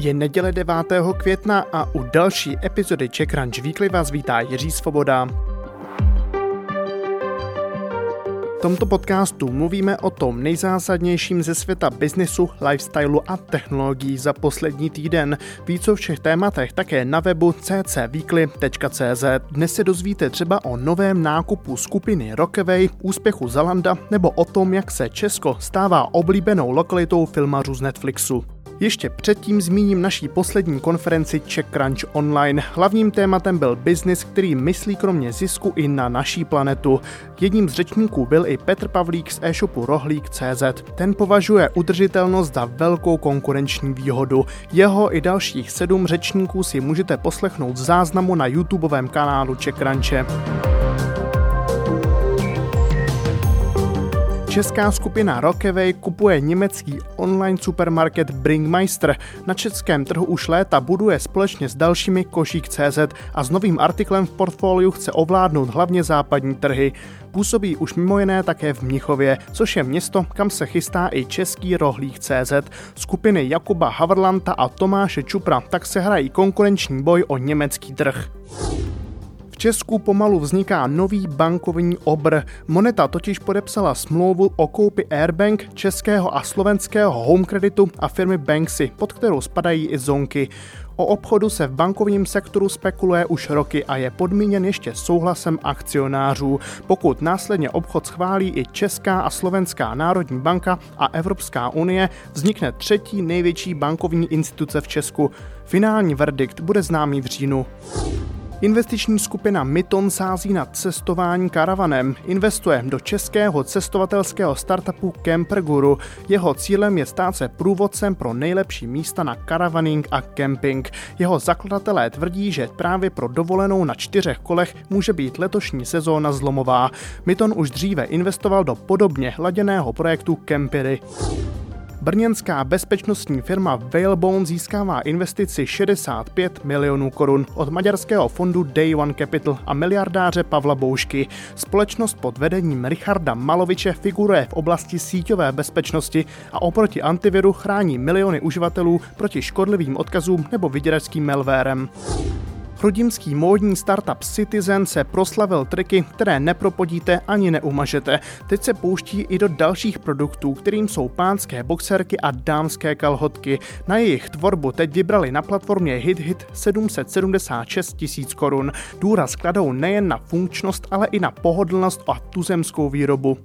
Je neděle 9. května a u další epizody Czech Crunch Weekly vás vítá Jiří Svoboda. V tomto podcastu mluvíme o tom nejzásadnějším ze světa biznisu, lifestylu a technologií za poslední týden. Víc o všech tématech také na webu ccweekly.cz. Dnes se dozvíte třeba o novém nákupu skupiny Rockaway, úspěchu Zalanda nebo o tom, jak se Česko stává oblíbenou lokalitou filmařů z Netflixu. Ještě předtím zmíním naší poslední konferenci Czech Crunch Online. Hlavním tématem byl biznis, který myslí kromě zisku i na naší planetu. Jedním z řečníků byl i Petr Pavlík z e-shopu Rohlík.cz. Ten považuje udržitelnost za velkou konkurenční výhodu. Jeho i dalších sedm řečníků si můžete poslechnout v záznamu na YouTubeovém kanálu Czech Česká skupina Rockaway kupuje německý online supermarket Bringmeister. Na českém trhu už léta buduje společně s dalšími Košík.cz a s novým artiklem v portfoliu chce ovládnout hlavně západní trhy. Působí už mimo jiné také v Mnichově, což je město, kam se chystá i český rohlík CZ. Skupiny Jakuba Haverlanta a Tomáše Čupra tak se hrají konkurenční boj o německý trh. Česku pomalu vzniká nový bankovní obr. Moneta totiž podepsala smlouvu o koupi Airbank, českého a slovenského home kreditu a firmy Banksy, pod kterou spadají i zonky. O obchodu se v bankovním sektoru spekuluje už roky a je podmíněn ještě souhlasem akcionářů. Pokud následně obchod schválí i Česká a Slovenská národní banka a Evropská unie, vznikne třetí největší bankovní instituce v Česku. Finální verdikt bude známý v říjnu. Investiční skupina Myton sází na cestování karavanem. Investuje do českého cestovatelského startupu Camperguru. Jeho cílem je stát se průvodcem pro nejlepší místa na karavaning a camping. Jeho zakladatelé tvrdí, že právě pro dovolenou na čtyřech kolech může být letošní sezóna zlomová. Myton už dříve investoval do podobně hladěného projektu Campery. Brněnská bezpečnostní firma Whalebone získává investici 65 milionů korun od maďarského fondu Day One Capital a miliardáře Pavla Boušky. Společnost pod vedením Richarda Maloviče figuruje v oblasti síťové bezpečnosti a oproti antiviru chrání miliony uživatelů proti škodlivým odkazům nebo vyděračským malwarem. Chrudimský módní startup Citizen se proslavil triky, které nepropodíte ani neumažete. Teď se pouští i do dalších produktů, kterým jsou pánské boxerky a dámské kalhotky. Na jejich tvorbu teď vybrali na platformě HitHit 776 tisíc korun. Důraz kladou nejen na funkčnost, ale i na pohodlnost a tuzemskou výrobu.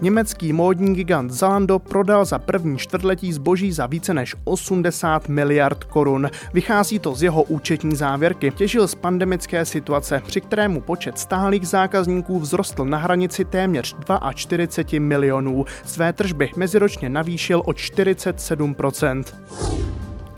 Německý módní gigant Zalando prodal za první čtvrtletí zboží za více než 80 miliard korun. Vychází to z jeho účetní závěrky. Těžil z pandemické situace, při kterému počet stálých zákazníků vzrostl na hranici téměř 42 milionů. Své tržby meziročně navýšil o 47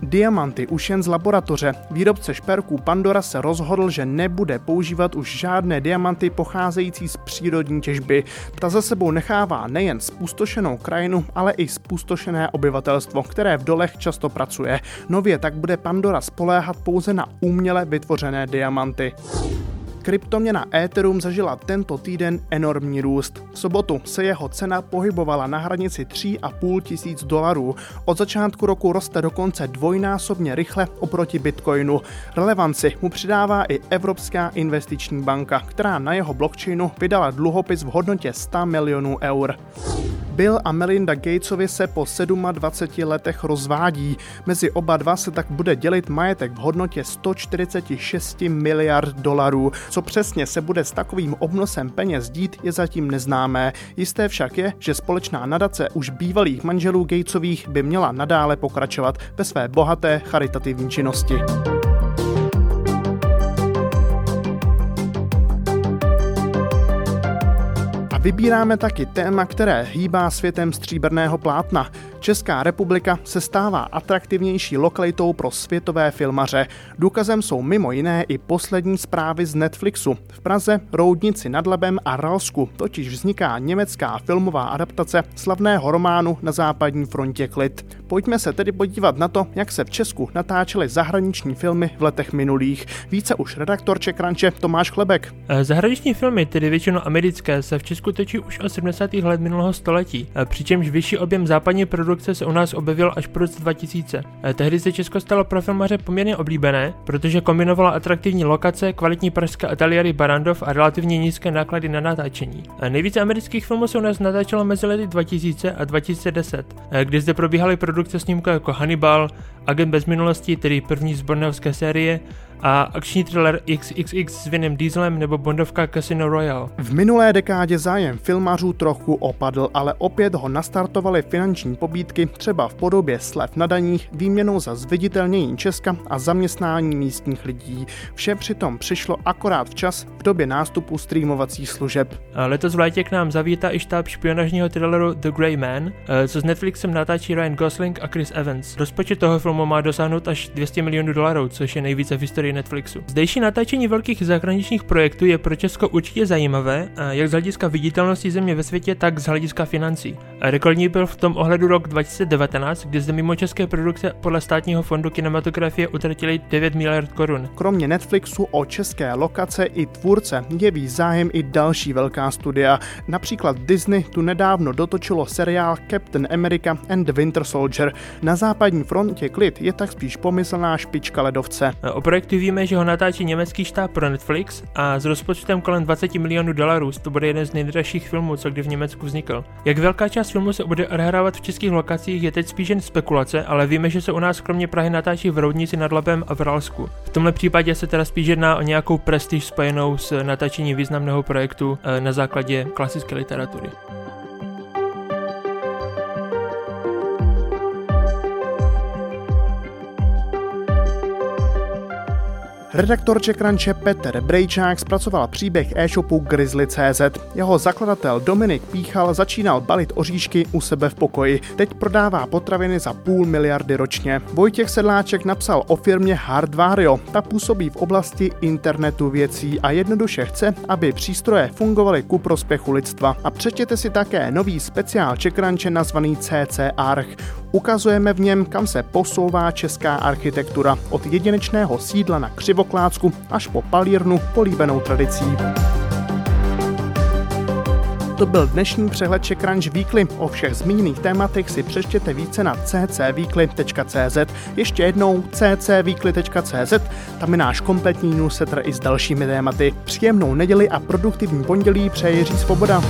Diamanty už jen z laboratoře. Výrobce šperků Pandora se rozhodl, že nebude používat už žádné diamanty pocházející z přírodní těžby. Ta za sebou nechává nejen spustošenou krajinu, ale i spustošené obyvatelstvo, které v dolech často pracuje. Nově tak bude Pandora spoléhat pouze na uměle vytvořené diamanty. Kryptoměna Ethereum zažila tento týden enormní růst. V sobotu se jeho cena pohybovala na hranici 3,5 tisíc dolarů. Od začátku roku roste dokonce dvojnásobně rychle oproti Bitcoinu. Relevanci mu přidává i Evropská investiční banka, která na jeho blockchainu vydala dluhopis v hodnotě 100 milionů eur. Bill a Melinda Gatesovi se po 27 letech rozvádí. Mezi oba dva se tak bude dělit majetek v hodnotě 146 miliard dolarů. Co přesně se bude s takovým obnosem peněz dít, je zatím neznámé. Jisté však je, že společná nadace už bývalých manželů Gatesových by měla nadále pokračovat ve své bohaté charitativní činnosti. Vybíráme taky téma, které hýbá světem stříbrného plátna. Česká republika se stává atraktivnější lokalitou pro světové filmaře. Důkazem jsou mimo jiné i poslední zprávy z Netflixu. V Praze, Roudnici nad Labem a Ralsku totiž vzniká německá filmová adaptace slavného románu Na západní frontě klid. Pojďme se tedy podívat na to, jak se v Česku natáčely zahraniční filmy v letech minulých. Více už redaktor Čekranče Tomáš Chlebek. Eh, zahraniční filmy, tedy většinou americké, se v Česku točí už od 70. let minulého století, přičemž vyšší objem západní produkce se u nás objevil až po roce 2000. Tehdy se Česko stalo pro filmaře poměrně oblíbené, protože kombinovalo atraktivní lokace, kvalitní pražské ateliéry Barandov a relativně nízké náklady na natáčení. Nejvíce amerických filmů se u nás natáčelo mezi lety 2000 a 2010, kdy zde probíhaly produkce snímků jako Hannibal, Agent bez minulosti, tedy první z Borneovské série, a akční thriller XXX s Vinem Dieselem nebo Bondovka Casino Royale. V minulé dekádě zájem filmařů trochu opadl, ale opět ho nastartovaly finanční pobídky, třeba v podobě slev na daních, výměnou za zviditelnění Česka a zaměstnání místních lidí. Vše přitom přišlo akorát včas v době nástupu streamovacích služeb. A letos v létě k nám zavítá i štáb špionažního thrilleru The Grey Man, eh, co s Netflixem natáčí Ryan Gosling a Chris Evans. Rozpočet toho filmu má dosáhnout až 200 milionů dolarů, což je nejvíce v historii Netflixu. Zdejší natáčení velkých zahraničních projektů je pro Česko určitě zajímavé, jak z hlediska viditelnosti země ve světě, tak z hlediska financí. Rekordní byl v tom ohledu rok 2019, kdy zde mimo české produkce podle státního fondu kinematografie utratili 9 miliard korun. Kromě Netflixu o české lokace i tvůrce jeví zájem i další velká studia. Například Disney tu nedávno dotočilo seriál Captain America and the Winter Soldier. Na západní frontě klid je tak spíš pomyslná špička ledovce. O projektu víme, že ho natáčí německý štáb pro Netflix a s rozpočtem kolem 20 milionů dolarů to bude jeden z nejdražších filmů, co kdy v Německu vznikl. Jak velká část filmu se bude odehrávat v českých lokacích je teď spíš jen spekulace, ale víme, že se u nás kromě Prahy natáčí v Roudnici nad Labem a v Ralsku. V tomhle případě se teda spíš jedná o nějakou prestiž spojenou s natáčením významného projektu eh, na základě klasické literatury. Redaktor Čekranče Petr Brejčák zpracoval příběh e-shopu Grizzly.cz. Jeho zakladatel Dominik Píchal začínal balit oříšky u sebe v pokoji. Teď prodává potraviny za půl miliardy ročně. Vojtěch Sedláček napsal o firmě Hardvario. Ta působí v oblasti internetu věcí a jednoduše chce, aby přístroje fungovaly ku prospěchu lidstva. A přečtěte si také nový speciál Čekranče nazvaný CC Arch. Ukazujeme v něm, kam se posouvá česká architektura od jedinečného sídla na Křivoklácku až po palírnu políbenou tradicí. To byl dnešní přehled Czech Crunch Weekly. O všech zmíněných tématech si přečtěte více na ccweekly.cz. Ještě jednou ccweekly.cz, tam je náš kompletní newsletter i s dalšími tématy. Příjemnou neděli a produktivní pondělí přeje Jiří Svoboda.